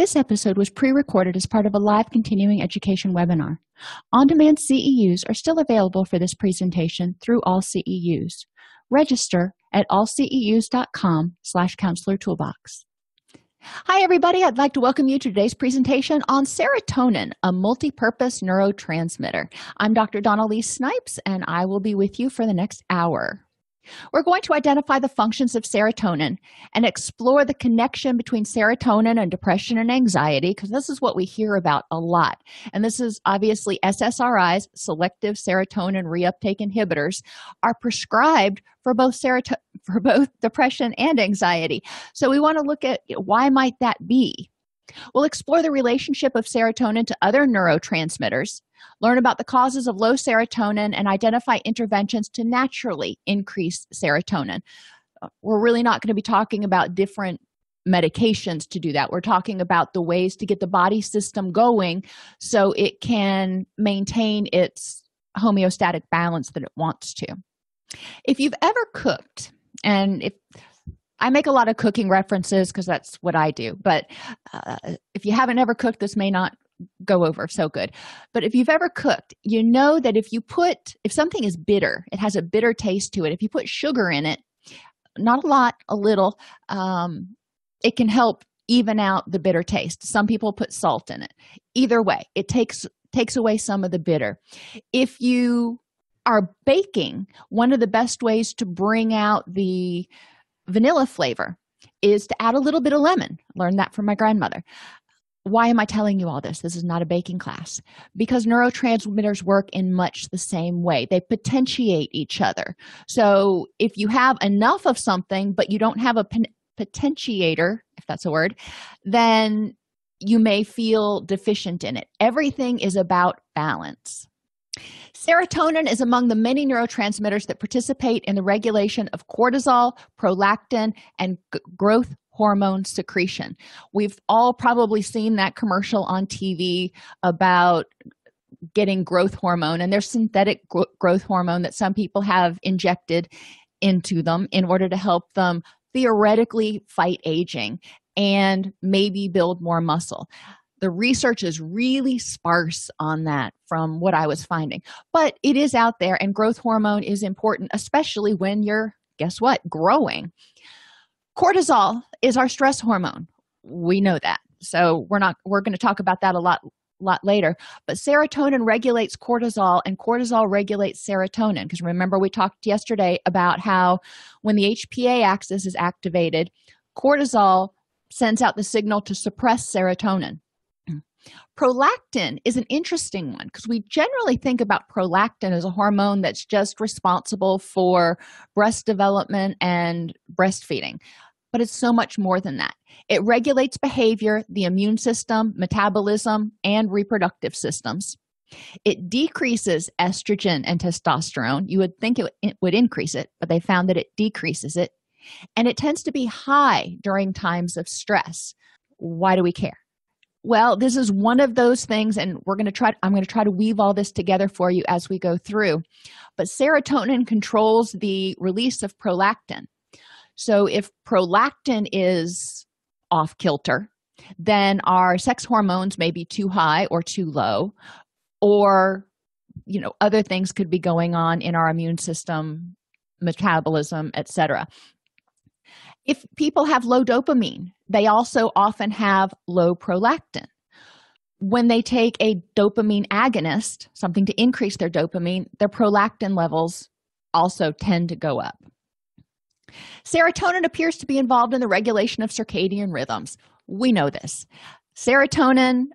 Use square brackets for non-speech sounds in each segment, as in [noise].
This episode was pre recorded as part of a live continuing education webinar. On demand CEUs are still available for this presentation through all CEUs. Register at allceus.com slash counselor toolbox. Hi, everybody. I'd like to welcome you to today's presentation on serotonin, a multi purpose neurotransmitter. I'm Dr. Dawn-Elise Snipes, and I will be with you for the next hour. We're going to identify the functions of serotonin and explore the connection between serotonin and depression and anxiety, because this is what we hear about a lot. And this is obviously SSRIs, selective serotonin reuptake inhibitors, are prescribed for both serotonin for both [laughs] depression and anxiety. So we want to look at why might that be? We'll explore the relationship of serotonin to other neurotransmitters learn about the causes of low serotonin, and identify interventions to naturally increase serotonin. We're really not going to be talking about different medications to do that. We're talking about the ways to get the body system going so it can maintain its homeostatic balance that it wants to. If you've ever cooked, and if I make a lot of cooking references because that's what I do, but uh, if you haven't ever cooked, this may not go over so good. But if you've ever cooked you know that if you put if something is bitter it has a bitter taste to it if you put sugar in it not a lot a little um, it can help even out the bitter taste. Some people put salt in it. Either way it takes takes away some of the bitter. If you are baking one of the best ways to bring out the vanilla flavor is to add a little bit of lemon learned that from my grandmother why am I telling you all this? This is not a baking class. Because neurotransmitters work in much the same way. They potentiate each other. So if you have enough of something, but you don't have a potentiator, if that's a word, then you may feel deficient in it. Everything is about balance. Serotonin is among the many neurotransmitters that participate in the regulation of cortisol, prolactin, and g- growth hormone secretion. We've all probably seen that commercial on TV about getting growth hormone, and there's synthetic gro- growth hormone that some people have injected into them in order to help them theoretically fight aging and maybe build more muscle. The research is really sparse on that from what I was finding, but it is out there, and growth hormone is important, especially when you're, guess what, growing. Cortisol is our stress hormone. We know that. So we're not we're going to talk about that a lot lot later. But serotonin regulates cortisol and cortisol regulates serotonin. Because remember we talked yesterday about how when the hpa axis is activated cortisol sends out the signal to suppress serotonin prolactin is an interesting one because we generally think about prolactin as a hormone that's just responsible for breast development and breastfeeding but it's so much more than that. It regulates behavior, the immune system, metabolism, and reproductive systems. It decreases estrogen and testosterone. You would think it would increase it, but they found that it decreases it. And it tends to be high during times of stress. Why do we care? Well, this is one of those things, and we're going to try, I'm going to try to weave all this together for you as we go through. But serotonin controls the release of prolactin. So if prolactin is off kilter, then our sex hormones may be too high or too low, or you know, other things could be going on in our immune system, metabolism, etc. If people have low dopamine, they also often have low prolactin. When they take a dopamine agonist, something to increase their dopamine, their prolactin levels also tend to go up. Serotonin appears to be involved in the regulation of circadian rhythms. We know this. Serotonin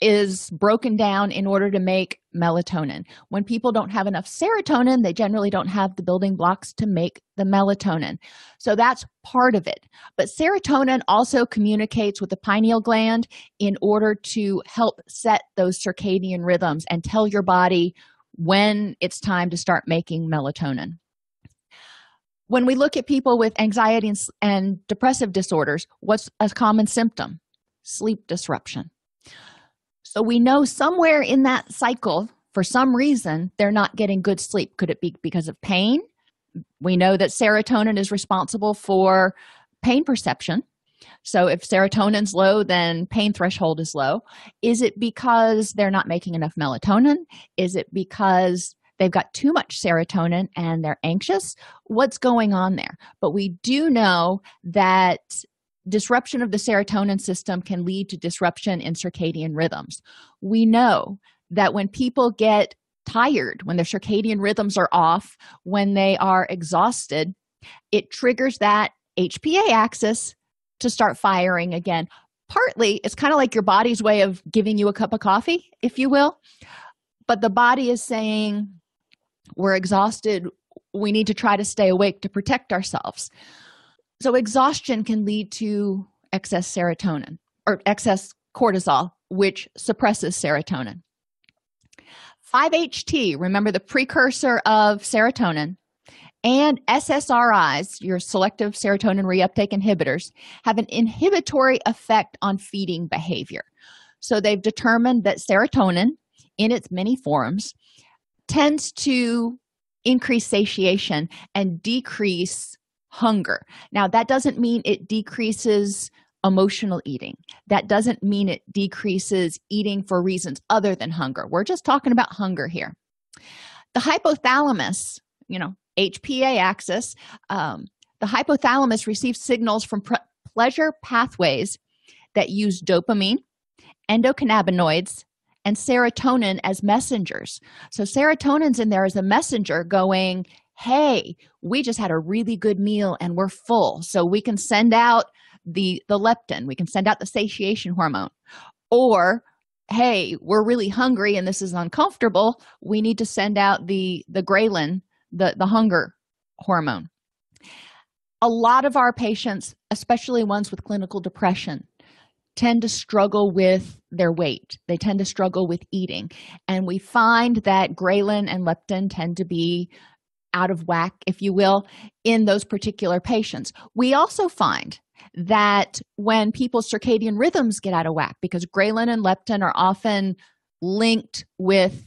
is broken down in order to make melatonin. When people don't have enough serotonin, they generally don't have the building blocks to make the melatonin. So that's part of it. But serotonin also communicates with the pineal gland in order to help set those circadian rhythms and tell your body when it's time to start making melatonin. When we look at people with anxiety and, depressive disorders, what's a common symptom? Sleep disruption so we know somewhere in that cycle, for some reason, they're not getting good sleep. Could it be because of pain? We know that serotonin is responsible for pain perception. So if serotonin's low, then pain threshold is low. Is it because they're not making enough melatonin? Is it because they've got too much serotonin and they're anxious? What's going on there? But we do know that disruption of the serotonin system can lead to disruption in circadian rhythms. We know that when people get tired, when their circadian rhythms are off, when they are exhausted, it triggers that HPA axis to start firing again. Partly, it's kind of like your body's way of giving you a cup of coffee, if you will. But the body is saying, We're exhausted. We need to try to stay awake to protect ourselves. So, exhaustion can lead to excess serotonin or excess cortisol, which suppresses serotonin. 5-HT, remember the precursor of serotonin, and SSRIs, your selective serotonin reuptake inhibitors, have an inhibitory effect on feeding behavior. So they've determined that serotonin, in its many forms, tends to increase satiation and decrease hunger. Now, that doesn't mean it decreases emotional eating. That doesn't mean it decreases eating for reasons other than hunger. We're just talking about hunger here. The hypothalamus, you know, HPA axis, um, the hypothalamus receives signals from pre- pleasure pathways that use dopamine, endocannabinoids, and serotonin as messengers. So, serotonin's in there as a messenger going, hey we just had a really good meal and we're full. So we can send out the the leptin. We can send out the satiation hormone. Or hey we're really hungry and this is uncomfortable. We need to send out the the ghrelin the the hunger hormone. A lot of our patients especially ones with clinical depression tend to struggle with their weight. They tend to struggle with eating. And we find that ghrelin and leptin tend to be out of whack, if you will, in those particular patients. We also find that when people's circadian rhythms get out of whack, because ghrelin and leptin are often linked with,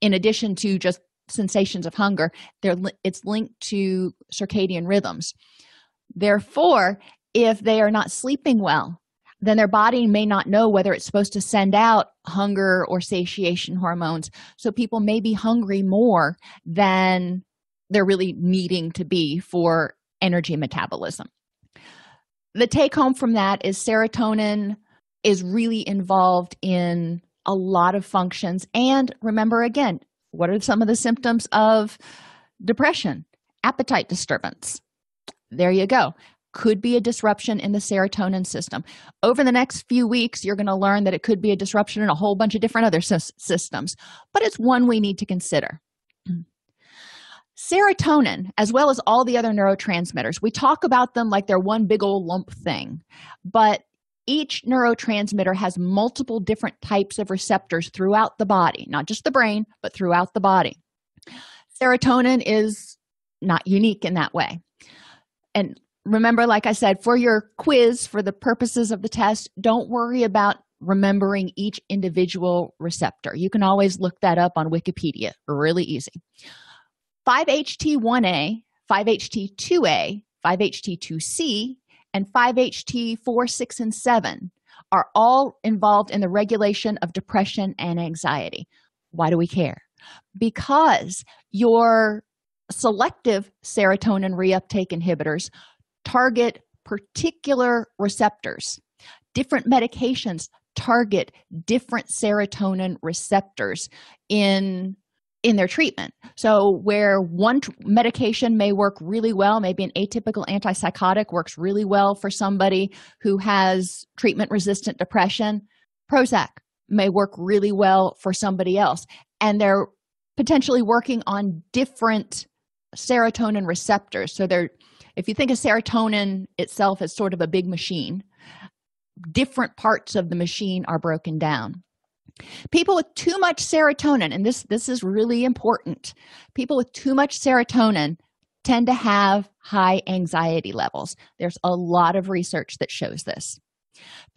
in addition to just sensations of hunger, they're, it's linked to circadian rhythms. Therefore, if they are not sleeping well, then their body may not know whether it's supposed to send out hunger or satiation hormones. So people may be hungry more than they're really needing to be for energy metabolism. The take home from that is serotonin is really involved in a lot of functions. And remember again, what are some of the symptoms of depression? Appetite disturbance. There you go. Could be a disruption in the serotonin system. Over the next few weeks, you're going to learn that it could be a disruption in a whole bunch of different other systems, but it's one we need to consider. Serotonin, as well as all the other neurotransmitters, we talk about them like they're one big old lump thing, but each neurotransmitter has multiple different types of receptors throughout the body, not just the brain, but throughout the body. Serotonin is not unique in that way. And remember, like I said, for your quiz, for the purposes of the test, don't worry about remembering each individual receptor. You can always look that up on Wikipedia, really easy. 5-HT1A, 5-HT2A, 5-HT2C, and 5-HT4, 6, and 7 are all involved in the regulation of depression and anxiety. Why do we care? Because your selective serotonin reuptake inhibitors target particular receptors. Different medications target different serotonin receptors in in their treatment. So, where one t- medication may work really well, maybe an atypical antipsychotic works really well for somebody who has treatment resistant depression, Prozac may work really well for somebody else. And they're potentially working on different serotonin receptors. So they're if you think of serotonin itself as sort of a big machine different parts of the machine are broken down people with too much serotonin and this this is really important. People with too much serotonin tend to have high anxiety levels. There's a lot of research that shows this.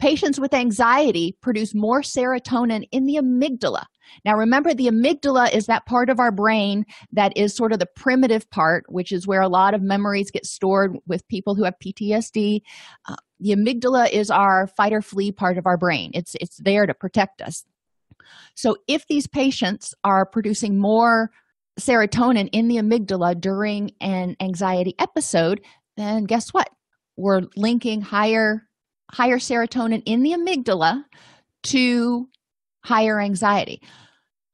Patients with anxiety produce more serotonin in the amygdala. Now remember the amygdala is that part of our brain that is sort of the primitive part which is where a lot of memories get stored with people who have ptsd uh, the amygdala is our fight or flee part of our brain. It's it's there to protect us so if these patients are producing more serotonin in the amygdala during an anxiety episode then guess what? We're linking higher higher serotonin in the amygdala to higher anxiety.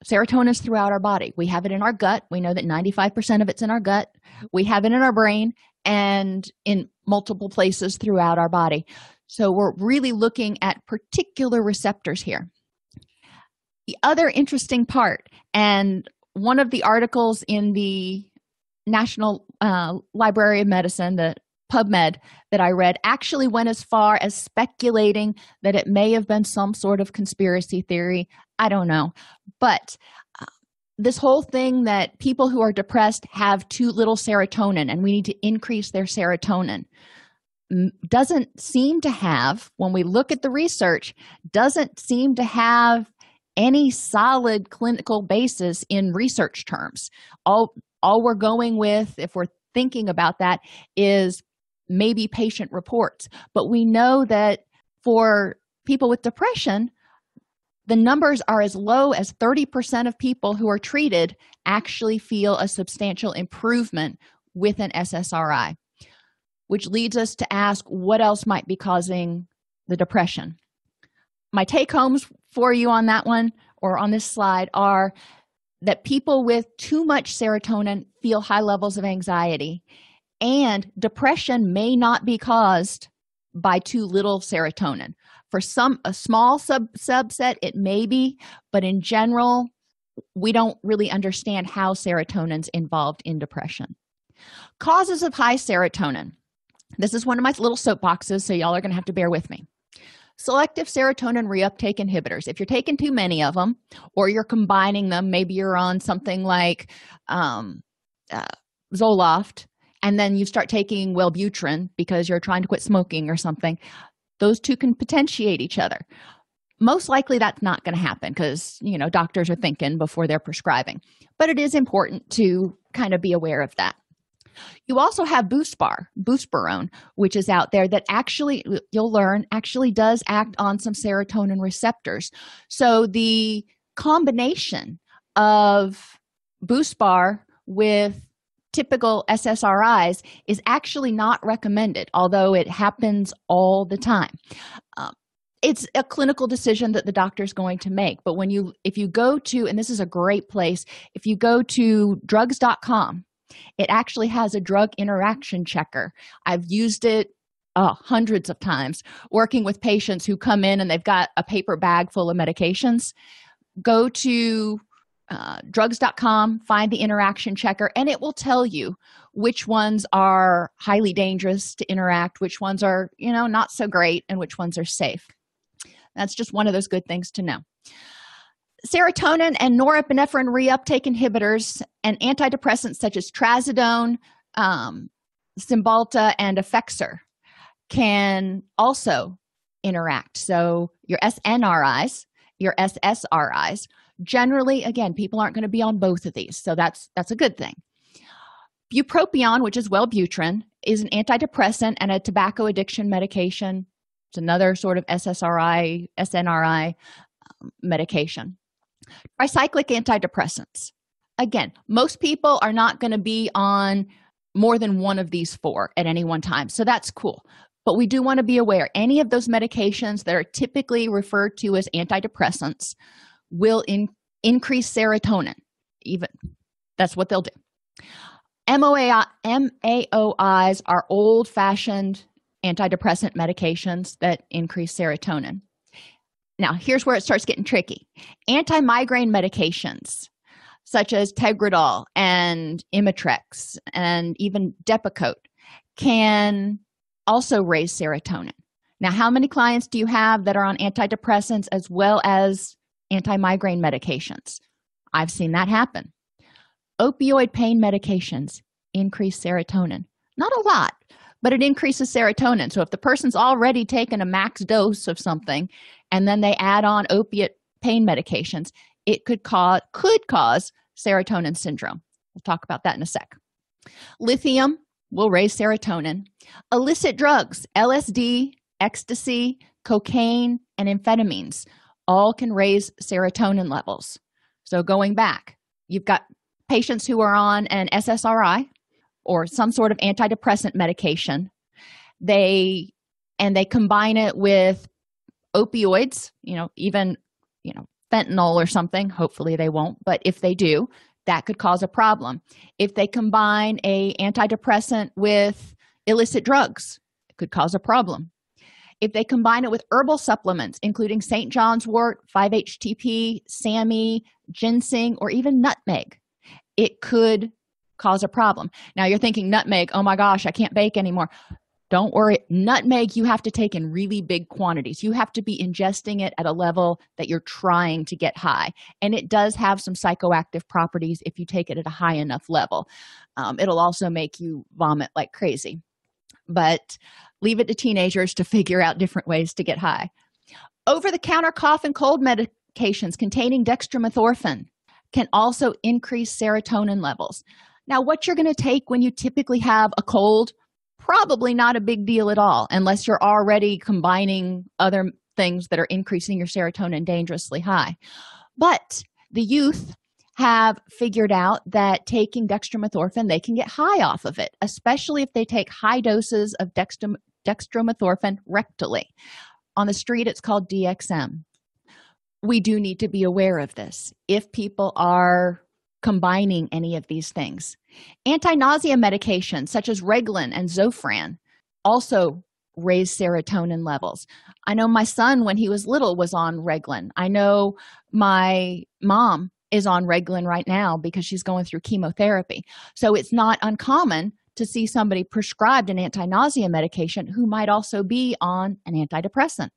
Serotonin is throughout our body. We have it in our gut. We know that 95% of it's in our gut. We have it in our brain and in multiple places throughout our body. So we're really looking at particular receptors here the other interesting part and one of the articles in the national uh, library of medicine the PubMed that I read actually went as far as speculating that it may have been some sort of conspiracy theory. I don't know. But uh, this whole thing that people who are depressed have too little serotonin and we need to increase their serotonin doesn't seem to have, when we look at the research, doesn't seem to have any solid clinical basis in research terms all all we're going with if we're thinking about that is maybe patient reports but we know that for people with depression the numbers are as low as 30% of people who are treated actually feel a substantial improvement with an SSRI, which leads us to ask what else might be causing the depression. My take homes for you on that one or on this slide are that people with too much serotonin feel high levels of anxiety and depression may not be caused by too little serotonin. For some a small sub subset it may be but in general we don't really understand how serotonin's involved in depression. Causes of high serotonin. This is one of my little soapboxes so y'all are going to have to bear with me selective serotonin reuptake inhibitors. If you're taking too many of them or you're combining them maybe you're on something like um, uh, zoloft and then you start taking wellbutrin because you're trying to quit smoking or something those two can potentiate each other. Most likely that's not going to happen because you know doctors are thinking before they're prescribing. But it is important to kind of be aware of that you also have Buspar, buspirone, which is out there that actually, you'll learn, actually does act on some serotonin receptors. So the combination of Buspar with typical SSRIs is actually not recommended, although it happens all the time. Um, it's a clinical decision that the doctor is going to make. But when you, if you go to, and this is a great place, if you go to drugs.com it actually has a drug interaction checker. I've used it uh, hundreds of times working with patients who come in and they've got a paper bag full of medications. Go to uh, drugs.com, find the interaction checker, and it will tell you which ones are highly dangerous to interact, which ones are, you know, not so great, and which ones are safe. That's just one of those good things to know serotonin and norepinephrine reuptake inhibitors and antidepressants such as trazodone um, cymbalta and effexor can also interact. So your snris your ssris generally again people aren't going to be on both of these so that's that's a good thing. Bupropion which is wellbutrin is an antidepressant and a tobacco addiction medication. It's another sort of ssri snri um, medication Tricyclic antidepressants. Again, most people are not going to be on more than one of these four at any one time. So that's cool. But we do want to be aware any of those medications that are typically referred to as antidepressants will in, increase serotonin. Even that's what they'll do. MOAI, MAOIs are old fashioned antidepressant medications that increase serotonin. Now here's where it starts getting tricky. Anti-migraine medications such as tegretol and imitrex and even depakote can also raise serotonin. Now how many clients do you have that are on antidepressants as well as anti-migraine medications? I've seen that happen. Opioid pain medications increase serotonin. Not a lot but it increases serotonin. So if the person's already taken a max dose of something and then they add on opiate pain medications it could cause could cause serotonin syndrome. We'll talk about that in a sec. Lithium will raise serotonin. Illicit drugs lsd ecstasy cocaine and amphetamines all can raise serotonin levels. So going back you've got patients who are on an ssri or some sort of antidepressant medication. They and they combine it with opioids you know even you know fentanyl or something. Hopefully they won't but if they do that could cause a problem. If they combine a antidepressant with illicit drugs it could cause a problem. If they combine it with herbal supplements including st john's wort 5-htp SAMe ginseng or even nutmeg it could cause a problem. Now you're thinking nutmeg oh my gosh i can't bake anymore. Don't worry nutmeg you have to take in really big quantities. You have to be ingesting it at a level that you're trying to get high. And it does have some psychoactive properties if you take it at a high enough level. Um, it'll also make you vomit like crazy. But leave it to teenagers to figure out different ways to get high. Over the counter cough and cold medications containing dextromethorphan can also increase serotonin levels now, what you're going to take when you typically have a cold, probably not a big deal at all, unless you're already combining other things that are increasing your serotonin dangerously high. But the youth have figured out that taking dextromethorphan, they can get high off of it, especially if they take high doses of dextrom- dextromethorphan rectally. On the street, it's called DXM. We do need to be aware of this. If people are combining any of these things. Anti nausea medications such as Reglan and Zofran also raise serotonin levels. I know my son, when he was little, was on Reglan. I know my mom is on Reglan right now because she's going through chemotherapy. So it's not uncommon to see somebody prescribed an anti nausea medication who might also be on an antidepressant.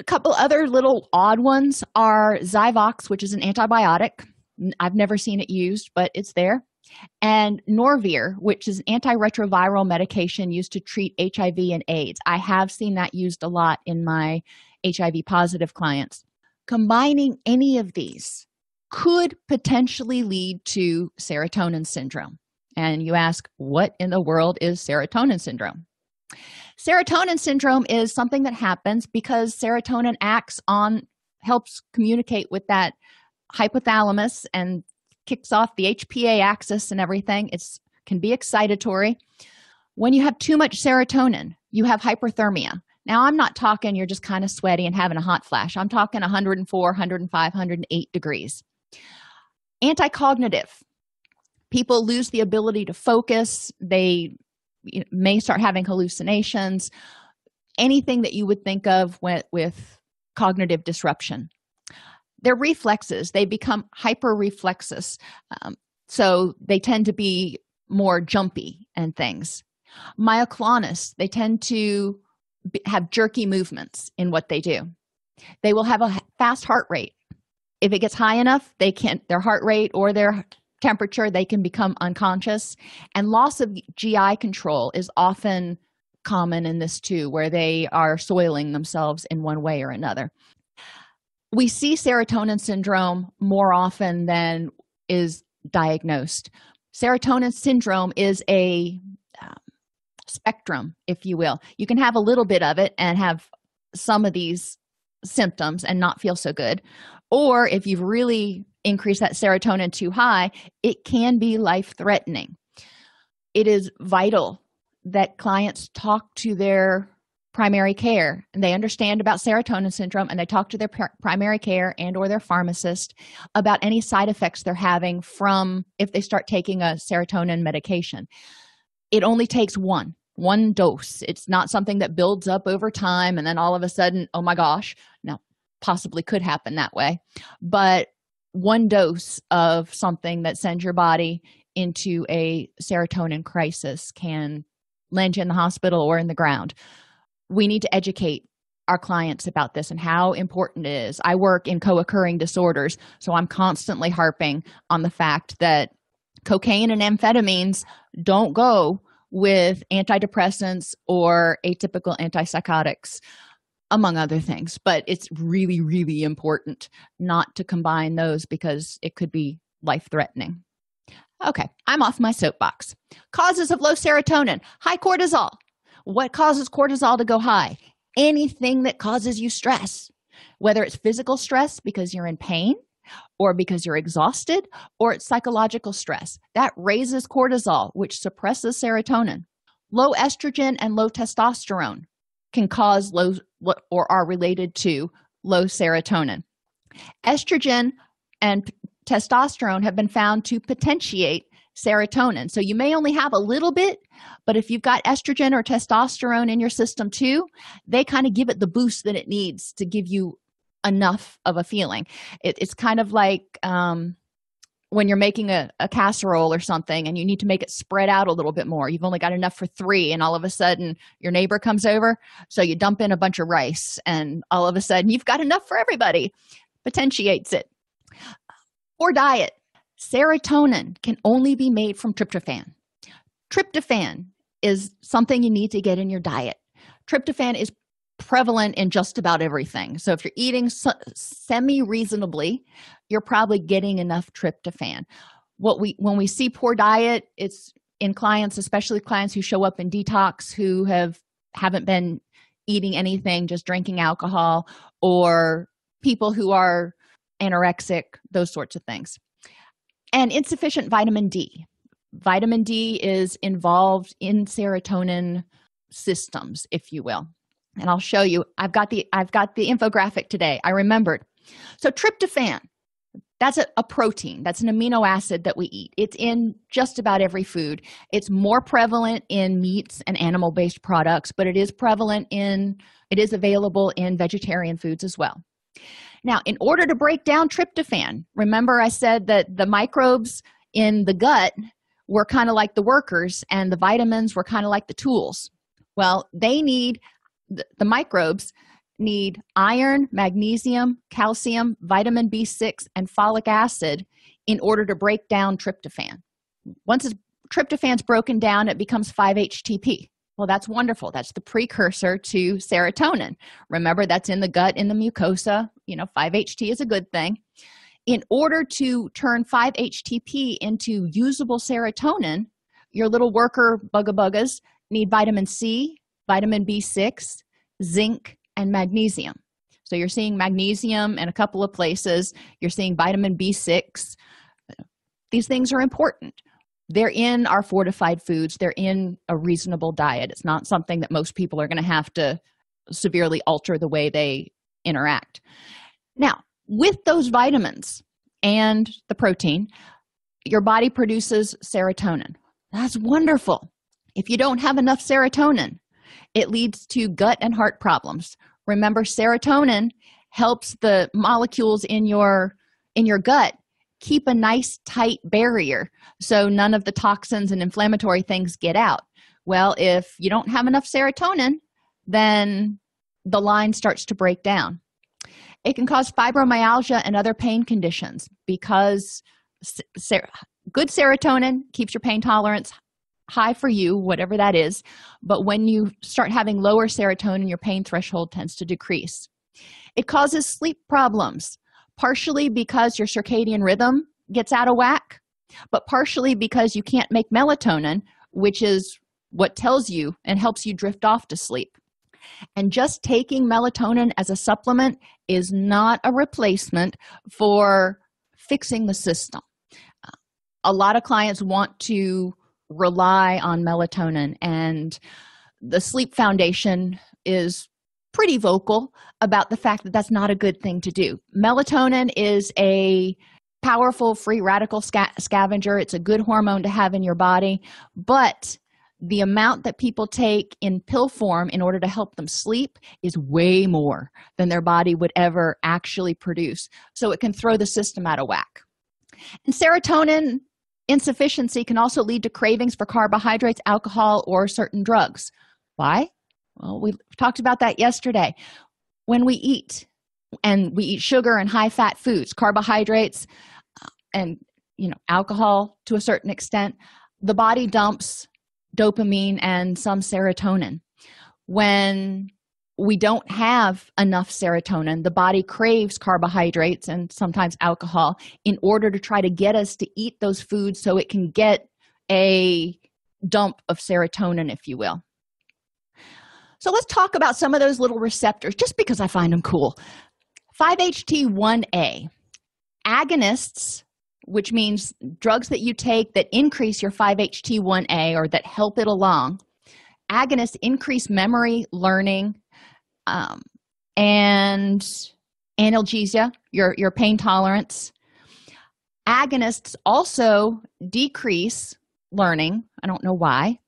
A couple other little odd ones are Zyvox, which is an antibiotic I've never seen it used, but it's there. And Norvir, which is an antiretroviral medication used to treat HIV and AIDS. I have seen that used a lot in my HIV positive clients. Combining any of these could potentially lead to serotonin syndrome. And you ask, what in the world is serotonin syndrome? Serotonin syndrome is something that happens because serotonin acts on, helps communicate with that hypothalamus and kicks off the HPA axis and everything. It's can be excitatory. When you have too much serotonin, you have hyperthermia. Now, I'm not talking you're just kind of sweaty and having a hot flash. I'm talking 104, 105, 108 degrees. Anti-cognitive. People lose the ability to focus. They may start having hallucinations. Anything that you would think of with, with cognitive disruption their reflexes. They become hyper reflexes um, so they tend to be more jumpy and things. Myoclonus they tend to have jerky movements in what they do. They will have a fast heart rate. If it gets high enough they can't their heart rate or their temperature they can become unconscious. And loss of gi control is often common in this too where they are soiling themselves in one way or another we see serotonin syndrome more often than is diagnosed. Serotonin syndrome is a um, spectrum, if you will. You can have a little bit of it and have some of these symptoms and not feel so good. Or if you've really increased that serotonin too high, it can be life threatening. It is vital that clients talk to their primary care. And they understand about serotonin syndrome and they talk to their primary care and or their pharmacist about any side effects they're having from if they start taking a serotonin medication. It only takes one one dose. It's not something that builds up over time and then all of a sudden oh my gosh now possibly could happen that way. But one dose of something that sends your body into a serotonin crisis can land you in the hospital or in the ground we need to educate our clients about this and how important it is. I work in co occurring disorders, so I'm constantly harping on the fact that cocaine and amphetamines don't go with antidepressants or atypical antipsychotics, among other things. But it's really, really important not to combine those because it could be life threatening. Okay, I'm off my soapbox. Causes of low serotonin, high cortisol. What causes cortisol to go high? anything that causes you stress, whether it's physical stress because you're in pain or because you're exhausted or it's psychological stress. That raises cortisol, which suppresses serotonin. Low estrogen and low testosterone can cause low or are related to low serotonin. Estrogen and testosterone have been found to potentiate serotonin. So you may only have a little bit, but if you've got estrogen or testosterone in your system too, they kind of give it the boost that it needs to give you enough of a feeling. It, it's kind of like um, when you're making a, a casserole or something and you need to make it spread out a little bit more. You've only got enough for three, and all of a sudden your neighbor comes over. So you dump in a bunch of rice, and all of a sudden you've got enough for everybody. Potentiates it. Or diet Serotonin can only be made from tryptophan. Tryptophan is something you need to get in your diet. Tryptophan is prevalent in just about everything. So if you're eating semi reasonably, you're probably getting enough tryptophan. What we when we see poor diet, it's in clients, especially clients who show up in detox who have haven't been eating anything, just drinking alcohol, or people who are anorexic, those sorts of things and insufficient vitamin D. Vitamin D is involved in serotonin systems, if you will. And I'll show you. I've got the I've got the infographic today. I remembered. So tryptophan, that's a, a, protein that's an amino acid that we eat it's in just about every food it's more prevalent in meats and animal based products but it is prevalent in it is available in vegetarian foods as well now, in order to break down tryptophan, remember I said that the microbes in the gut were kind of like the workers and the vitamins were kind of like the tools. Well, they need the microbes need iron, magnesium, calcium, vitamin B6, and folic acid in order to break down tryptophan. Once tryptophan's broken down, it becomes 5-HTP. Well, that's wonderful. That's the precursor to serotonin. Remember, that's in the gut, in the mucosa. You know, 5-HT is a good thing. In order to turn 5-HTP into usable serotonin, your little worker bugga need vitamin C, vitamin B6, zinc, and magnesium. So you're seeing magnesium in a couple of places. You're seeing vitamin B6. These things are important they're in our fortified foods. They're in a reasonable diet. It's not something that most people are going to have to severely alter the way they interact. Now with those vitamins and the protein your body produces serotonin. That's wonderful. If you don't have enough serotonin it leads to gut and heart problems. Remember serotonin helps the molecules in your in your gut keep a nice tight barrier so none of the toxins and inflammatory things get out. Well, if you don't have enough serotonin, then the line starts to break down. It can cause fibromyalgia and other pain conditions because ser- good serotonin keeps your pain tolerance high for you, whatever that is. But when you start having lower serotonin, your pain threshold tends to decrease. It causes sleep problems partially because your circadian rhythm gets out of whack, but partially because you can't make melatonin, which is what tells you and helps you drift off to sleep. And just taking melatonin as a supplement is not a replacement for fixing the system. A lot of clients want to rely on melatonin, and the Sleep Foundation is pretty vocal about the fact that that's not a good thing to do. Melatonin is a powerful free radical sca- scavenger. It's a good hormone to have in your body, but the amount that people take in pill form in order to help them sleep is way more than their body would ever actually produce. So it can throw the system out of whack. And serotonin insufficiency can also lead to cravings for carbohydrates, alcohol, or certain drugs. Why? Well, we talked about that yesterday. When we eat, and we eat sugar and high fat foods, carbohydrates, uh, and you know alcohol to a certain extent, the body dumps dopamine and some serotonin. When we don't have enough serotonin, the body craves carbohydrates and sometimes alcohol in order to try to get us to eat those foods so it can get a dump of serotonin, if you will. So let's talk about some of those little receptors just because I find them cool. 5-HT1A. Agonists which means drugs that you take that increase your 5-HT1A or that help it along. Agonists increase memory, learning, um, and analgesia, your, your pain tolerance. Agonists also decrease learning. I don't know why,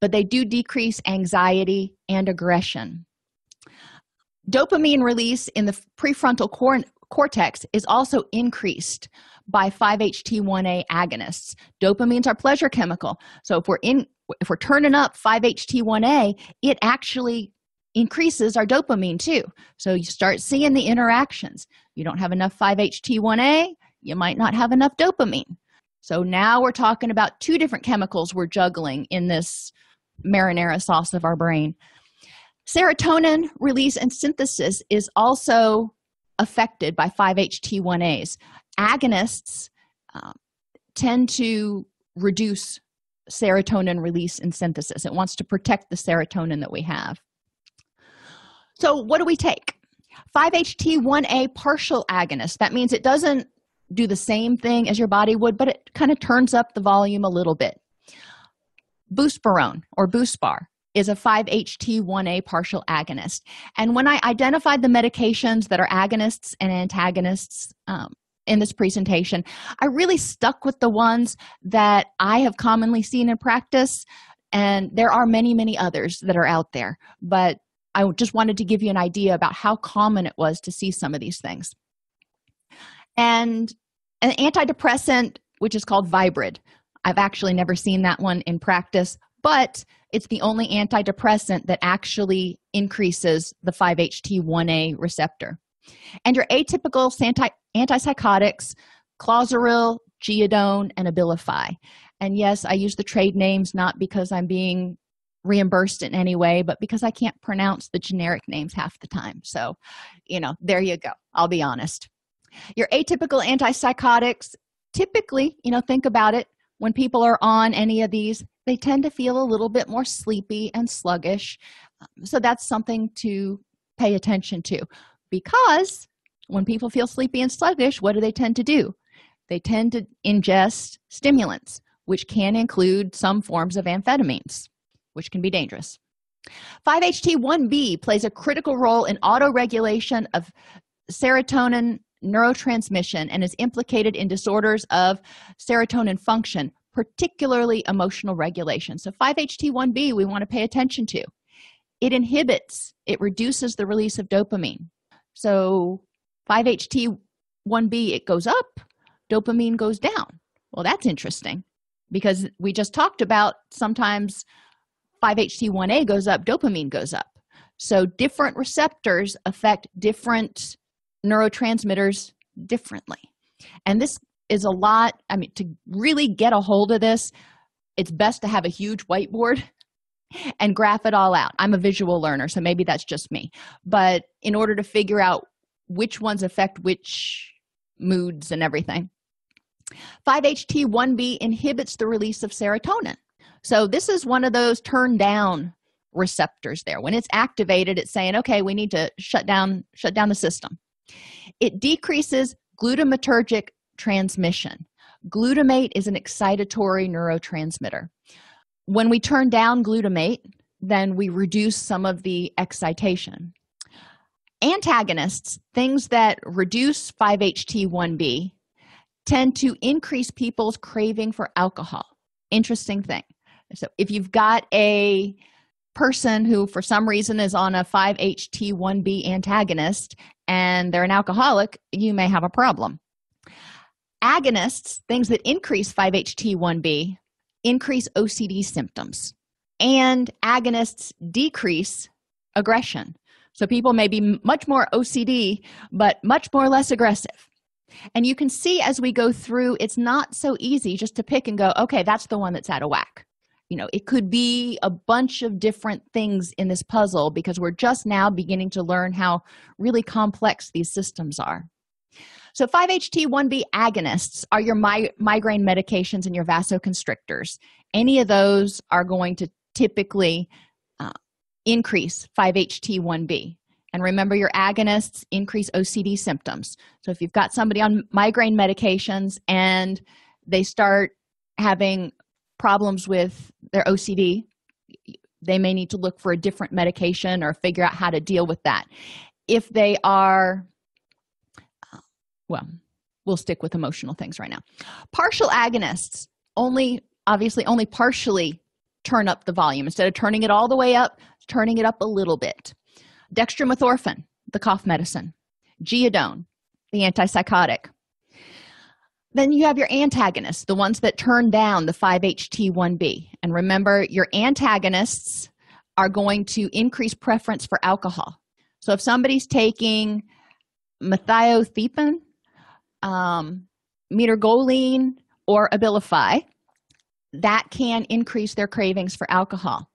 but they do decrease anxiety and aggression. Dopamine release in the prefrontal cor- cortex is also increased by 5-HT1A agonists. Dopamine's our pleasure chemical. So if we're in if we're turning up 5-HT1A, it actually increases our dopamine too. So you start seeing the interactions. You don't have enough 5-HT1A, you might not have enough dopamine. So now we're talking about two different chemicals we're juggling in this marinara sauce of our brain. Serotonin release and synthesis is also affected by 5-HT1As agonists um, tend to reduce serotonin release and synthesis. It wants to protect the serotonin that we have. So, what do we take? 5-HT1A partial agonist. That means it doesn't do the same thing as your body would, but it kind of turns up the volume a little bit. Buspirone or Buspar is a 5-HT1A partial agonist. And when I identified the medications that are agonists and antagonists um, in this presentation, I really stuck with the ones that I have commonly seen in practice, and there are many, many others that are out there. But I just wanted to give you an idea about how common it was to see some of these things. And an antidepressant, which is called Viibryd, I've actually never seen that one in practice, but it's the only antidepressant that actually increases the 5-HT1A receptor. And your atypical anti- antipsychotics, Clozaril, Geodon, and Abilify. And yes, I use the trade names not because I'm being reimbursed in any way, but because I can't pronounce the generic names half the time. So, you know, there you go. I'll be honest. Your atypical antipsychotics, typically, you know, think about it. When people are on any of these, they tend to feel a little bit more sleepy and sluggish. Um, so that's something to pay attention to because when people feel sleepy and sluggish, what do they tend to do? They tend to ingest stimulants, which can include some forms of amphetamines, which can be dangerous. 5-HT1B plays a critical role in autoregulation of serotonin neurotransmission and is implicated in disorders of serotonin function, particularly emotional regulation. So 5-HT1B we want to pay attention to. It inhibits, it reduces the release of dopamine. So 5-HT1B, it goes up, dopamine goes down. Well, that's interesting because we just talked about sometimes 5-HT1A goes up, dopamine goes up. So different receptors affect different neurotransmitters differently. And this is a lot, I mean, to really get a hold of this, it's best to have a huge whiteboard [laughs] and graph it all out. I'm a visual learner, so maybe that's just me. But in order to figure out which ones affect which moods and everything. 5-HT1B inhibits the release of serotonin. So this is one of those turn down receptors there. When it's activated, it's saying, okay, we need to shut down shut down the system. It decreases glutamatergic transmission. Glutamate is an excitatory neurotransmitter. When we turn down glutamate, then we reduce some of the excitation. Antagonists, things that reduce 5-HT1B, tend to increase people's craving for alcohol. Interesting thing. So if you've got a person who, for some reason, is on a 5-HT1B antagonist and they're an alcoholic, you may have a problem. Agonists, things that increase 5-HT1B, increase OCD symptoms, and agonists decrease aggression. So people may be much more OCD, but much more less aggressive. And you can see as we go through, it's not so easy just to pick and go, okay, that's the one that's out of whack. You know, it could be a bunch of different things in this puzzle because we're just now beginning to learn how really complex these systems are. So 5-HT1B agonists are your mi- migraine medications and your vasoconstrictors. Any of those are going to typically uh, increase 5-HT1B. And remember, your agonists increase OCD symptoms. So if you've got somebody on migraine medications and they start having problems with their OCD, they may need to look for a different medication or figure out how to deal with that. If they are, well, we'll stick with emotional things right now. Partial agonists only, obviously, only partially turn up the volume. Instead of turning it all the way up, turning it up a little bit. Dextromethorphan, the cough medicine. Geodon, the antipsychotic. Then you have your antagonists, the ones that turn down the 5-HT1B. And remember, your antagonists are going to increase preference for alcohol. So if somebody's taking methiothepin, um, metergoline, or abilify, that can increase their cravings for alcohol.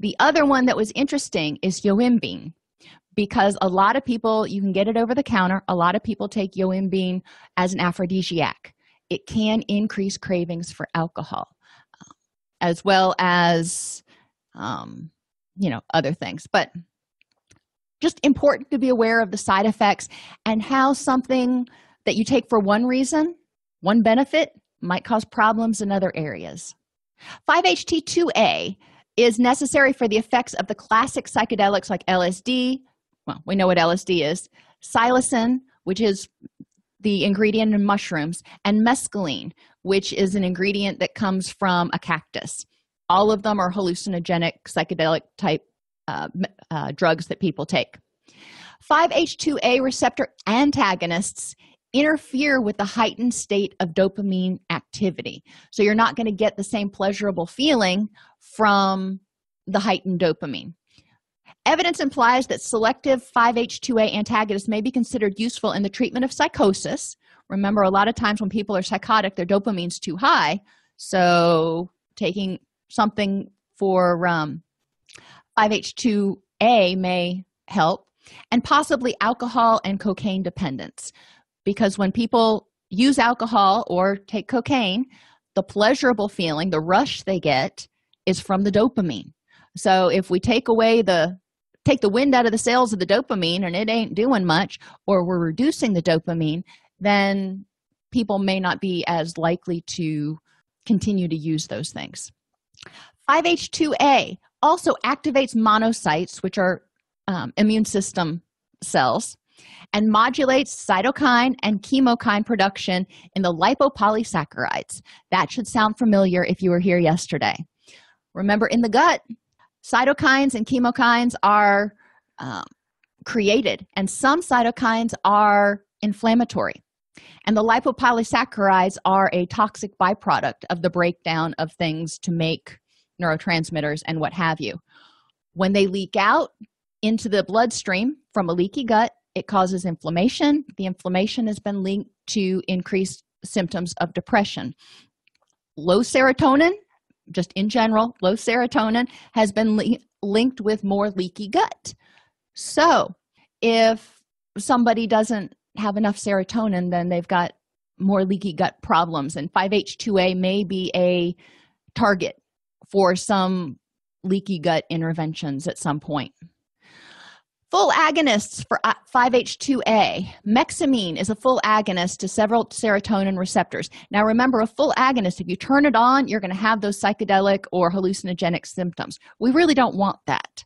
The other one that was interesting is yohimbine because a lot of people you can get it over the counter. A lot of people take yohimbine as an aphrodisiac. It can increase cravings for alcohol uh, as well as um, you know other things. But just important to be aware of the side effects and how something that you take for one reason one benefit might cause problems in other areas. 5-ht2a is necessary for the effects of the classic psychedelics like lsd well, we know what LSD is, psilocin, which is the ingredient in mushrooms, and mescaline, which is an ingredient that comes from a cactus. All of them are hallucinogenic, psychedelic type uh, uh, drugs that people take. 5-H2A receptor antagonists interfere with the heightened state of dopamine activity. So you're not going to get the same pleasurable feeling from the heightened dopamine. Evidence implies that selective 5-H2A antagonists may be considered useful in the treatment of psychosis. Remember, a lot of times when people are psychotic, their dopamine's too high. So, taking something for um, 5-H2A may help, and possibly alcohol and cocaine dependence. Because when people use alcohol or take cocaine, the pleasurable feeling, the rush they get, is from the dopamine. So, if we take away the take the wind out of the sails of the dopamine and it ain't doing much or we're reducing the dopamine then people may not be as likely to continue to use those things. 5h2a also activates monocytes which are um, immune system cells and modulates cytokine and chemokine production in the lipopolysaccharides. That should sound familiar if you were here yesterday. Remember in the gut cytokines and chemokines are um, created and some cytokines are inflammatory. And the lipopolysaccharides are a toxic byproduct of the breakdown of things to make neurotransmitters and what have you. When they leak out into the bloodstream from a leaky gut it causes inflammation. The inflammation has been linked to increased symptoms of depression. Low serotonin just in general, low serotonin has been li- linked with more leaky gut. So, if somebody doesn't have enough serotonin, then they've got more leaky gut problems, and 5-H2A may be a target for some leaky gut interventions at some point. Full agonists for 5-H2A. Mexamine is a full agonist to several serotonin receptors. Now remember, a full agonist, if you turn it on, you're going to have those psychedelic or hallucinogenic symptoms. We really don't want that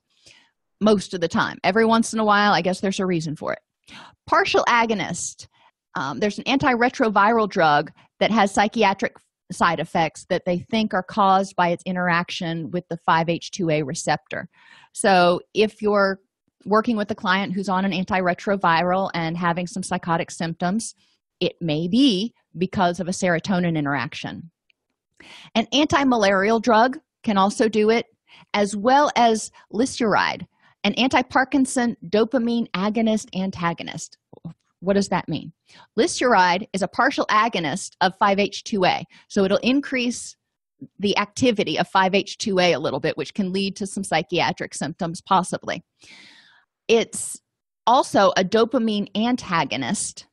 most of the time. Every once in a while, I guess there's a reason for it. Partial agonist. Um, there's an antiretroviral drug that has psychiatric side effects that they think are caused by its interaction with the 5H2A receptor. So, if you're working with a client who's on an antiretroviral and having some psychotic symptoms, it may be because of a serotonin interaction. An anti-malarial drug can also do it, as well as lisuride, an anti-Parkinson dopamine agonist antagonist. What does that mean? Lisuride is a partial agonist of 5-HT2A, so it'll increase the activity of 5-HT2A a little bit, which can lead to some psychiatric symptoms possibly. It's also a dopamine antagonist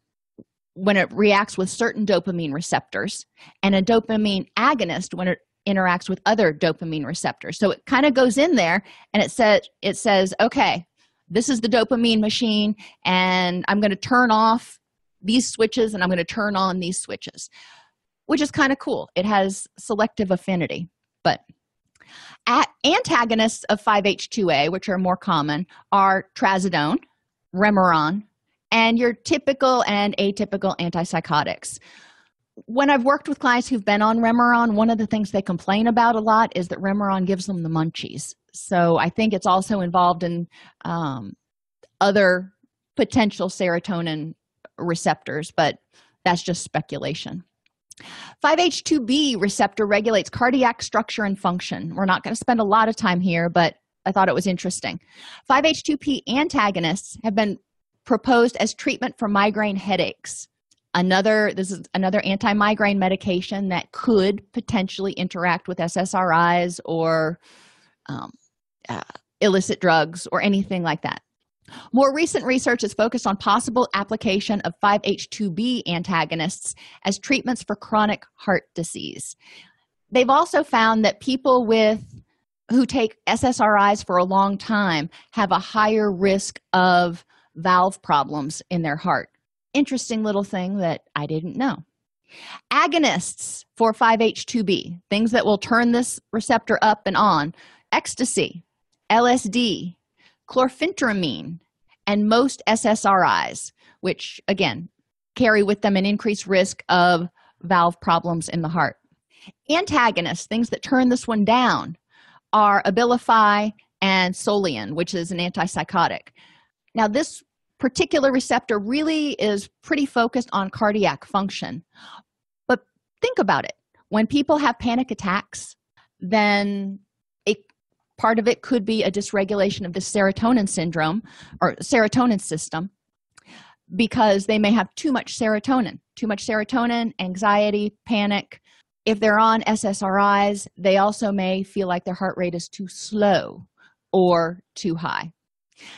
when it reacts with certain dopamine receptors and a dopamine agonist when it interacts with other dopamine receptors. So it kind of goes in there and it says it says okay this is the dopamine machine and i'm going to turn off these switches and i'm going to turn on these switches which is kind of cool. It has selective affinity but antagonists of 5h2a which are more common are trazodone remeron and your typical and atypical antipsychotics. When I've worked with clients who've been on Remeron, one of the things they complain about a lot is that Remeron gives them the munchies. So I think it's also involved in um, other potential serotonin receptors, but that's just speculation. 5H2B receptor regulates cardiac structure and function. We're not going to spend a lot of time here, but I thought it was interesting. 5H2B antagonists have been proposed as treatment for migraine headaches another this is another anti-migraine medication that could potentially interact with ssris or um, uh, illicit drugs or anything like that more recent research is focused on possible application of 5h2b antagonists as treatments for chronic heart disease they've also found that people with who take ssris for a long time have a higher risk of valve problems in their heart. Interesting little thing that I didn't know. Agonists for 5H2B, things that will turn this receptor up and on, ecstasy, LSD, chlorpheniramine, and most SSRIs, which again carry with them an increased risk of valve problems in the heart. Antagonists, things that turn this one down, are Abilify and Solium, which is an antipsychotic. Now, this particular receptor really is pretty focused on cardiac function. But think about it when people have panic attacks, then part of it could be a dysregulation of the serotonin syndrome or serotonin system because they may have too much serotonin, too much serotonin, anxiety, panic. If they're on SSRIs, they also may feel like their heart rate is too slow or too high.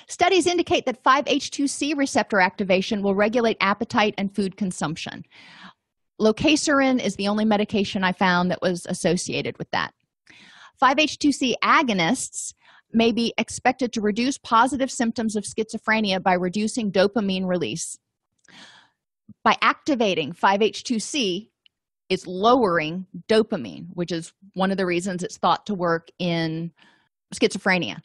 Studies indicate that 5H2C receptor activation will regulate appetite and food consumption. Locazepam is the only medication I found that was associated with that. 5H2C agonists may be expected to reduce positive symptoms of schizophrenia by reducing dopamine release. By activating 5H2C, it's lowering dopamine, which is one of the reasons it's thought to work in schizophrenia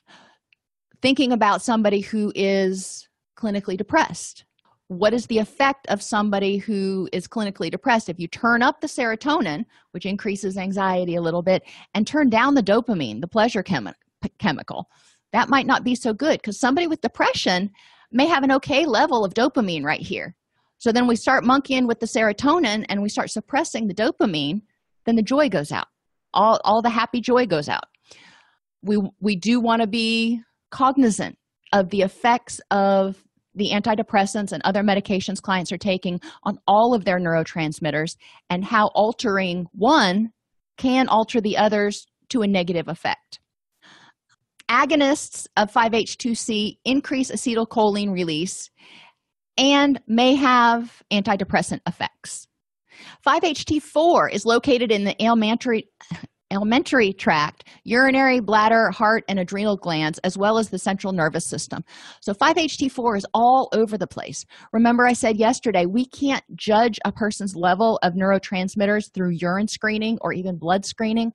thinking about somebody who is clinically depressed what is the effect of somebody who is clinically depressed? If you turn up the serotonin which increases anxiety a little bit and turn down the dopamine the pleasure chemi- chemical that might not be so good because somebody with depression may have an okay level of dopamine right here. So then we start monkeying with the serotonin and we start suppressing the dopamine then the joy goes out. All, all the happy joy goes out. We we do want to be cognizant of the effects of the antidepressants and other medications clients are taking on all of their neurotransmitters and how altering one can alter the others to a negative effect. Agonists of 5H2C increase acetylcholine release and may have antidepressant effects. 5-HT4 is located in the alimentary alimentary tract, urinary, bladder, heart, and adrenal glands, as well as the central nervous system. So 5-HT4 is all over the place. Remember, I said yesterday, we can't judge a person's level of neurotransmitters through urine screening or even blood screening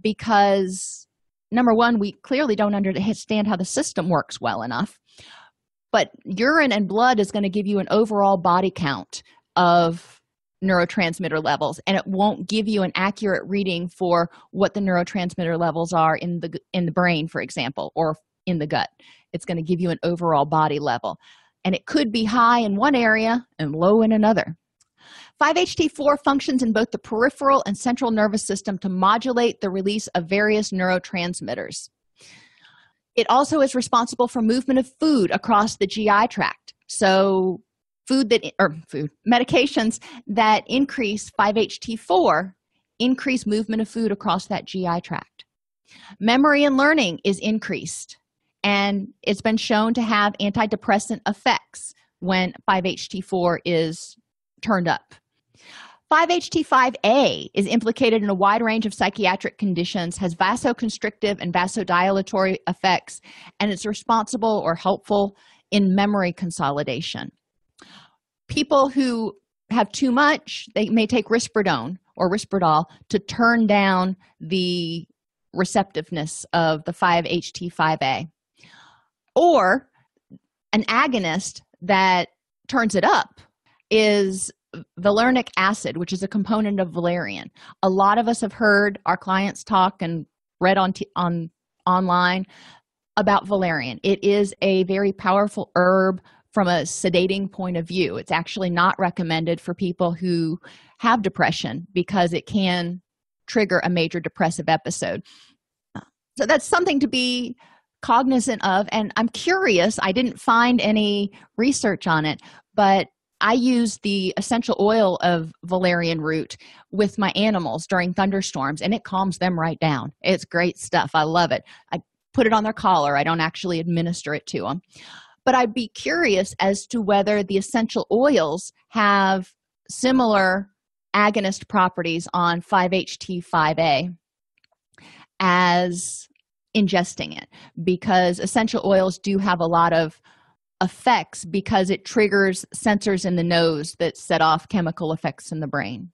because, number one, we clearly don't understand how the system works well enough. But urine and blood is going to give you an overall body count of neurotransmitter levels and it won't give you an accurate reading for what the neurotransmitter levels are in the in the brain for example or in the gut it's going to give you an overall body level and it could be high in one area and low in another 5-HT4 functions in both the peripheral and central nervous system to modulate the release of various neurotransmitters. It also is responsible for movement of food across the GI tract. So, food that or food medications that increase 5-HT4 increase movement of food across that GI tract. Memory and learning is increased and it's been shown to have antidepressant effects when 5-HT4 is turned up. 5-HT5A is implicated in a wide range of psychiatric conditions, has vasoconstrictive and vasodilatory effects, and it's responsible or helpful in memory consolidation. People who have too much, they may take risperidone or Risperdal to turn down the receptiveness of the 5-HT5A. Or an agonist that turns it up is valeric acid, which is a component of valerian. A lot of us have heard our clients talk and read on t- on online about valerian. It is a very powerful herb from a sedating point of view. It's actually not recommended for people who have depression because it can trigger a major depressive episode. So that's something to be cognizant of and I'm curious, I didn't find any research on it, but I use the essential oil of valerian root with my animals during thunderstorms and it calms them right down. It's great stuff. I love it. I put it on their collar. I don't actually administer it to them. But I'd be curious as to whether the essential oils have similar agonist properties on 5-HT5A as ingesting it because essential oils do have a lot of effects because it triggers sensors in the nose that set off chemical effects in the brain.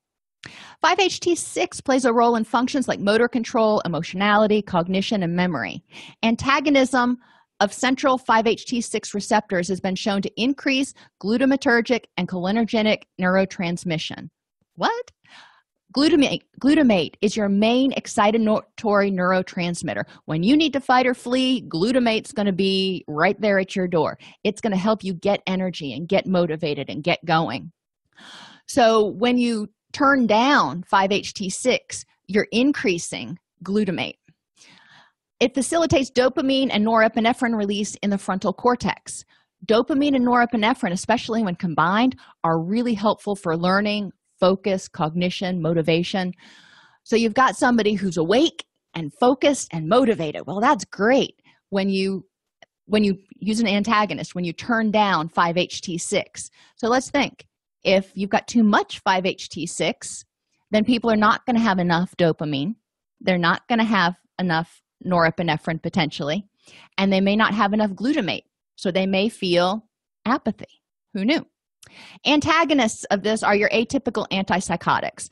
5-HT6 plays a role in functions like motor control, emotionality, cognition, and memory. Antagonism of central 5-HT6 receptors has been shown to increase glutamatergic and cholinergic neurotransmission. What? Glutamate, glutamate is your main excitatory neurotransmitter. When you need to fight or flee, glutamate's going to be right there at your door. It's going to help you get energy and get motivated and get going. So when you turn down 5-HT6, you're increasing glutamate. It facilitates dopamine and norepinephrine release in the frontal cortex. Dopamine and norepinephrine, especially when combined, are really helpful for learning, focus, cognition, motivation. So you've got somebody who's awake and focused and motivated. Well, that's great when you when you use an antagonist, when you turn down 5-HT6. So let's think. If you've got too much 5-HT6, then people are not going to have enough dopamine. They're not going to have enough norepinephrine potentially, and they may not have enough glutamate. So they may feel apathy. Who knew? Antagonists of this are your atypical antipsychotics.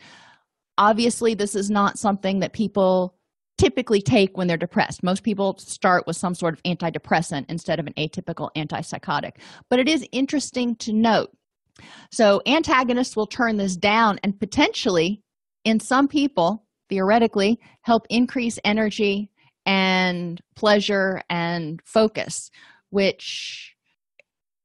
Obviously, this is not something that people typically take when they're depressed. Most people start with some sort of antidepressant instead of an atypical antipsychotic. But it is interesting to note. So, antagonists will turn this down and potentially, in some people, theoretically, help increase energy and pleasure and focus, which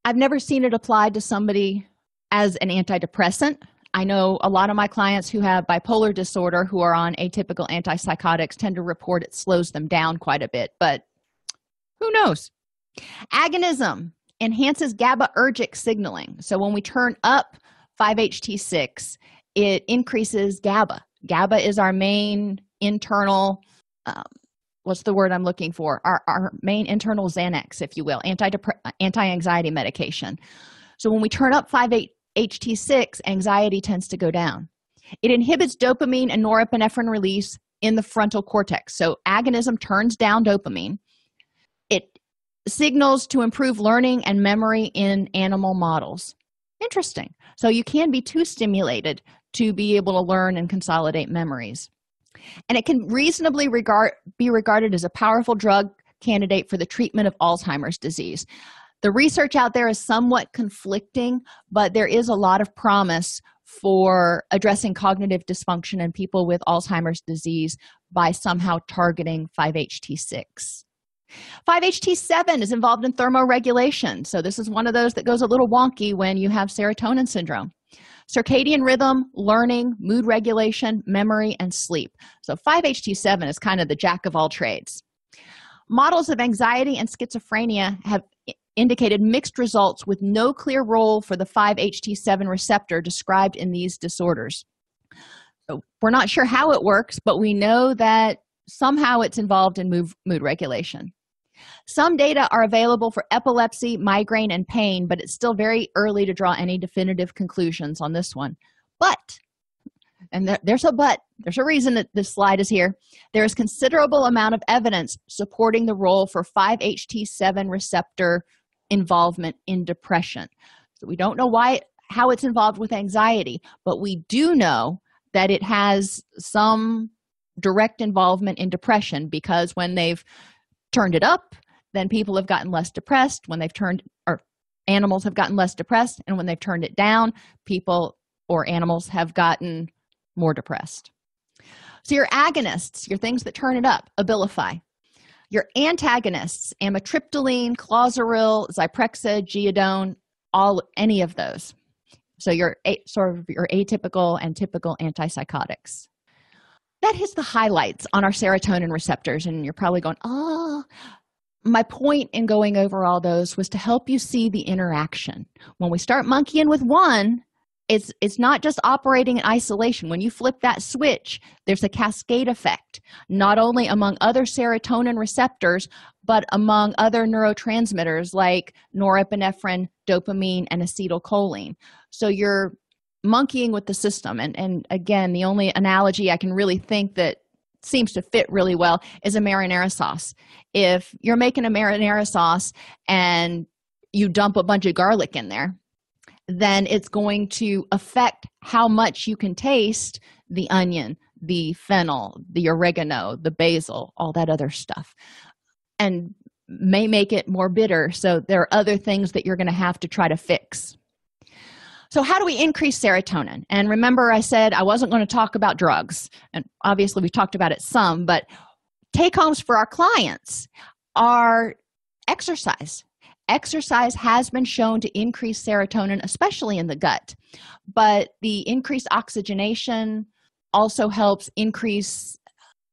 I've never seen it applied to somebody as an antidepressant. I know a lot of my clients who have bipolar disorder who are on atypical antipsychotics tend to report it slows them down quite a bit, but who knows? Agonism enhances GABAergic signaling. So when we turn up 5-HT6, it increases GABA. GABA is our main internal um, what's the word I'm looking for? Our, our main internal Xanax, if you will, anti anti-anxiety medication. So when we turn up 5-HT6, anxiety tends to go down. It inhibits dopamine and norepinephrine release in the frontal cortex. So agonism turns down dopamine. It signals to improve learning and memory in animal models. Interesting. So you can be too stimulated to be able to learn and consolidate memories and it can reasonably regard, be regarded as a powerful drug candidate for the treatment of Alzheimer's disease. The research out there is somewhat conflicting, but there is a lot of promise for addressing cognitive dysfunction in people with Alzheimer's disease by somehow targeting 5-HT6. 5-HT7 is involved in thermoregulation. So this is one of those that goes a little wonky when you have serotonin syndrome. Circadian rhythm, learning, mood regulation, memory, and sleep. So 5-HT7 is kind of the jack of all trades. Models of anxiety and schizophrenia have indicated mixed results with no clear role for the 5-HT7 receptor described in these disorders. So we're not sure how it works, but we know that somehow it's involved in mood, mood regulation. Some data are available for epilepsy, migraine, and pain, but it's still very early to draw any definitive conclusions on this one. But, and there, there's a but, there's a reason that this slide is here. There is considerable amount of evidence supporting the role for 5-HT7 receptor involvement in depression. So we don't know why how it's involved with anxiety, but we do know that it has some direct involvement in depression because when they've turned it up, then people have gotten less depressed. When they've turned or animals have gotten less depressed, and when they've turned it down, people or animals have gotten more depressed. So your agonists, your things that turn it up, Abilify. Your antagonists, amitriptyline, clozaril, Zyprexa, geodon, all any of those. So your sort of your atypical and typical antipsychotics. That hits the highlights on our serotonin receptors, and you're probably going, "Oh." My point in going over all those was to help you see the interaction. When we start monkeying with one, it's it's not just operating in isolation when you flip that switch there's a cascade effect not only among other serotonin receptors but among other neurotransmitters like norepinephrine dopamine and acetylcholine so you're monkeying with the system and and again the only analogy i can really think that seems to fit really well is a marinara sauce if you're making a marinara sauce and you dump a bunch of garlic in there then it's going to affect how much you can taste the onion, the fennel, the oregano, the basil, all that other stuff, and may make it more bitter. So there are other things that you're going to have to try to fix. So, how do we increase serotonin? And remember, I said I wasn't going to talk about drugs, and obviously, we talked about it some, but take homes for our clients are exercise exercise has been shown to increase serotonin especially in the gut but the increased oxygenation also helps increase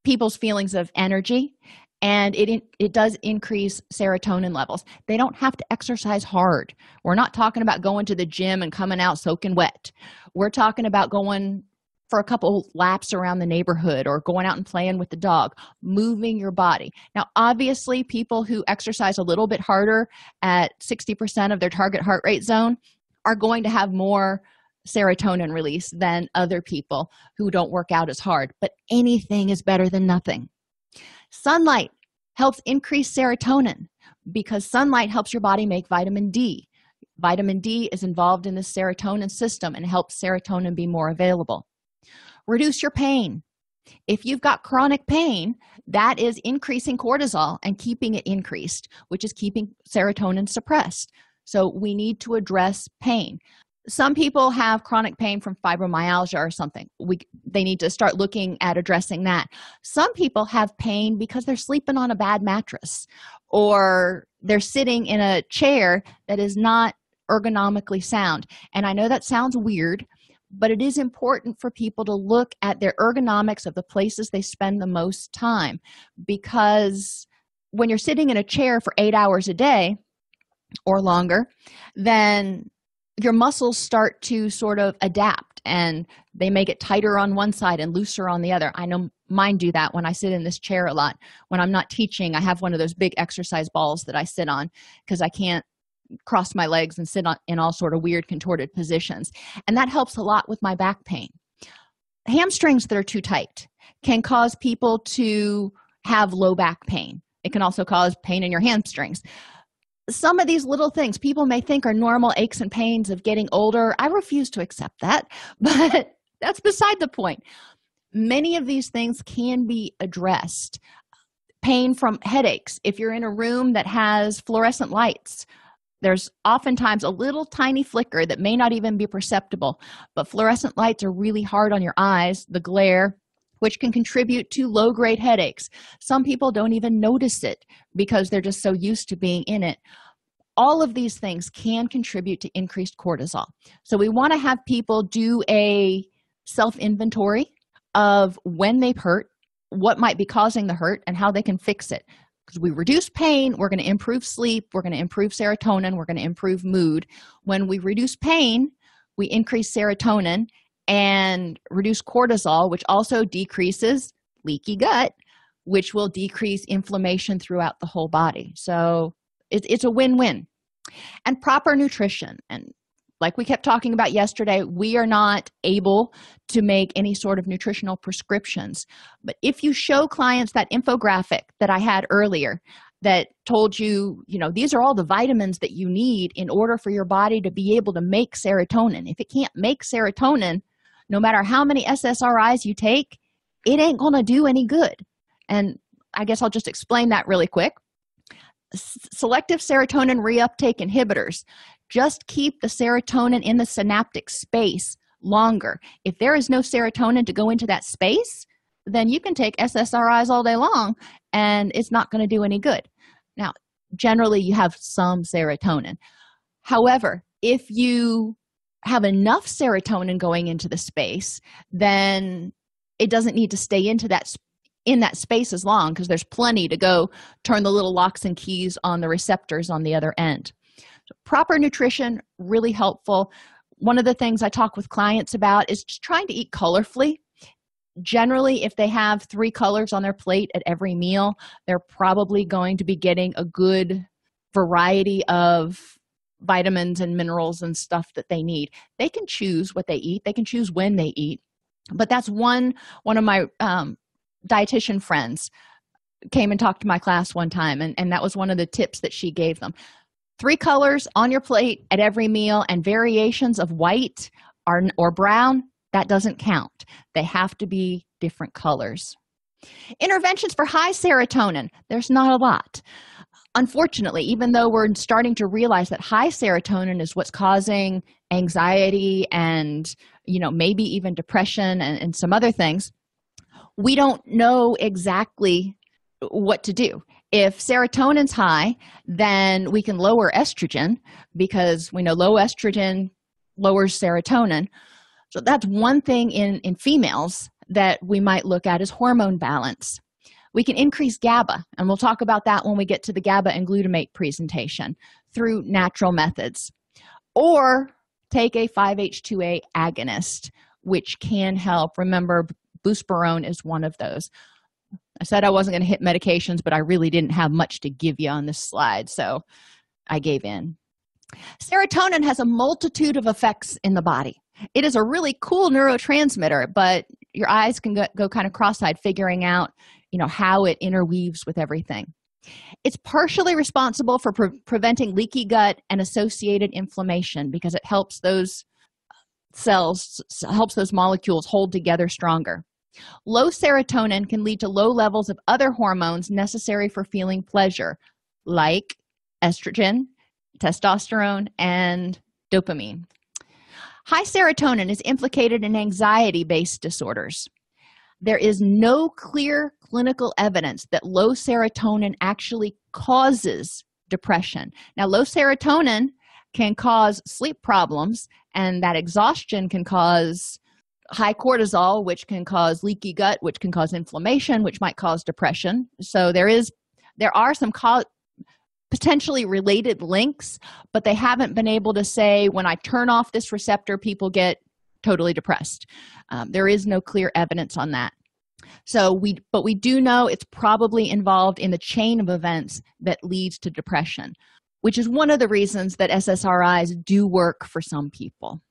people's feelings of energy and it it does increase serotonin levels they don't have to exercise hard we're not talking about going to the gym and coming out soaking wet we're talking about going for a couple laps around the neighborhood or going out and playing with the dog, moving your body. Now, obviously, people who exercise a little bit harder at 60% of their target heart rate zone are going to have more serotonin release than other people who don't work out as hard, but anything is better than nothing. Sunlight helps increase serotonin because sunlight helps your body make vitamin D. Vitamin D is involved in the serotonin system and helps serotonin be more available. Reduce your pain. If you've got chronic pain that is increasing cortisol and keeping it increased which is keeping serotonin suppressed. So we need to address pain some people have chronic pain from fibromyalgia or something. We they need to start looking at addressing that. Some people have pain because they're sleeping on a bad mattress or they're sitting in a chair that is not ergonomically sound. And i know that sounds weird but it is important for people to look at their ergonomics of the places they spend the most time because when you're sitting in a chair for eight hours a day or longer then your muscles start to sort of adapt and they may get tighter on one side and looser on the other. I know mine do that when i sit in this chair a lot. When i'm not teaching i have one of those big exercise balls that i sit on because i can't cross my legs and sit on, in all sort of weird contorted positions. And that helps a lot with my back pain. Hamstrings that are too tight can cause people to have low back pain. It can also cause pain in your hamstrings some of these little things people may think are normal aches and pains of getting older. I refuse to accept that [laughs] but that's beside the point. Many of these things can be addressed. Pain from headaches. If you're in a room that has fluorescent lights there's oftentimes a little tiny flicker that may not even be perceptible, but fluorescent lights are really hard on your eyes, the glare, which can contribute to low grade headaches. Some people don't even notice it because they're just so used to being in it. All of these things can contribute to increased cortisol. So, we want to have people do a self inventory of when they've hurt, what might be causing the hurt, and how they can fix it because we reduce pain we're going to improve sleep we're going to improve serotonin we're going to improve mood when we reduce pain we increase serotonin and reduce cortisol which also decreases leaky gut which will decrease inflammation throughout the whole body so it, it's a win-win and proper nutrition and like we kept talking about yesterday, we are not able to make any sort of nutritional prescriptions. But if you show clients that infographic that I had earlier that told you, you know, these are all the vitamins that you need in order for your body to be able to make serotonin. If it can't make serotonin, no matter how many SSRIs you take, it ain't going to do any good. And I guess I'll just explain that really quick. Selective serotonin reuptake inhibitors just keep the serotonin in the synaptic space longer. If there is no serotonin to go into that space, then you can take SSRIs all day long and it's not going to do any good. Now, generally, you have some serotonin. However, if you have enough serotonin going into the space, then it doesn't need to stay into that in that space as long because there's plenty to go turn the little locks and keys on the receptors on the other end. So proper nutrition, really helpful. One of the things I talk with clients about is just trying to eat colorfully. Generally, if they have three colors on their plate at every meal, they're probably going to be getting a good variety of vitamins and minerals and stuff that they need. They can choose what they eat, they can choose when they eat. But that's one one of my um, dietitian friends came and talked to my class one time and, and that was one of the tips that she gave them. Three colors on your plate at every meal and variations of white or, or brown that doesn't count. They have to be different colors. Interventions for high serotonin. There's not a lot unfortunately even though we're starting to realize that high serotonin is what's causing anxiety and you know maybe even depression and, and some other things we don't know exactly what to do. If serotonin's high then we can lower estrogen because we know low estrogen lowers serotonin. So that's one thing in in females that we might look at as hormone balance we can increase GABA, and we'll talk about that when we get to the GABA and glutamate presentation through natural methods. Or take a 5-H2A agonist, which can help. Remember, buspirone is one of those. I said I wasn't going to hit medications, but I really didn't have much to give you on this slide, so I gave in. Serotonin has a multitude of effects in the body. It is a really cool neurotransmitter, but your eyes can go, go kind of cross-eyed figuring out, you know, how it interweaves with everything. It's partially responsible for pre- preventing leaky gut and associated inflammation because it helps those cells helps those molecules hold together stronger. Low serotonin can lead to low levels of other hormones necessary for feeling pleasure, like estrogen, testosterone, and dopamine. High serotonin is implicated in anxiety based disorders. There is no clear clinical evidence that low serotonin actually causes depression. Now, low serotonin can cause sleep problems, and that exhaustion can cause high cortisol which can cause leaky gut which can cause inflammation which might cause depression. So there is there are some co- potentially related links but they haven't been able to say when i turn off this receptor people get totally depressed. Um, there is no clear evidence on that so we but we do know it's probably involved in the chain of events that leads to depression which is one of the reasons that ssris do work for some people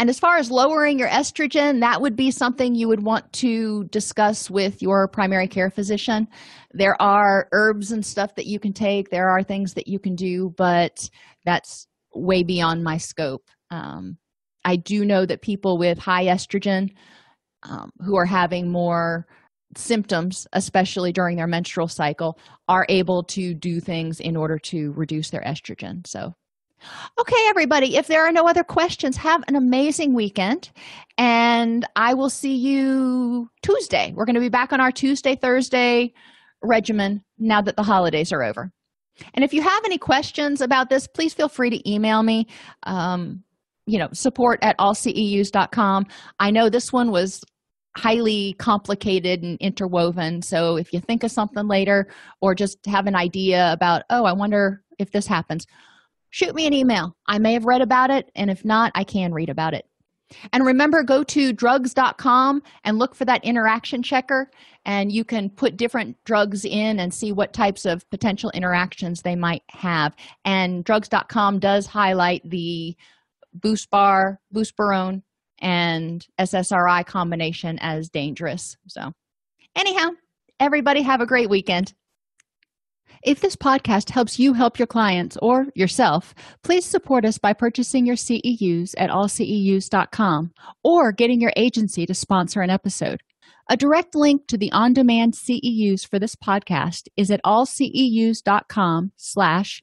and as far as lowering your estrogen, that would be something you would want to discuss with your primary care physician. There are herbs and stuff that you can take, there are things that you can do, but that's way beyond my scope. Um, I do know that people with high estrogen um, who are having more symptoms, especially during their menstrual cycle, are able to do things in order to reduce their estrogen. So, okay, everybody, if there are no other questions, have an amazing weekend. And I will see you Tuesday. We're going to be back on our Tuesday, Thursday regimen now that the holidays are over. And if you have any questions about this, please feel free to email me. Um, you know, support at allceus.com. I know this one was highly complicated and interwoven. So if you think of something later or just have an idea about, oh, I wonder if this happens, shoot me an email. I may have read about it, and if not, I can read about it. And remember, go to drugs.com and look for that interaction checker, and you can put different drugs in and see what types of potential interactions they might have. And drugs.com does highlight the BuSpar, buspirone, and SSRI combination as dangerous. So, anyhow, everybody have a great weekend. If this podcast helps you help your clients or yourself, please support us by purchasing your CEUs at allceus.com or getting your agency to sponsor an episode. A direct link to the on-demand CEUs for this podcast is at allceus.com slash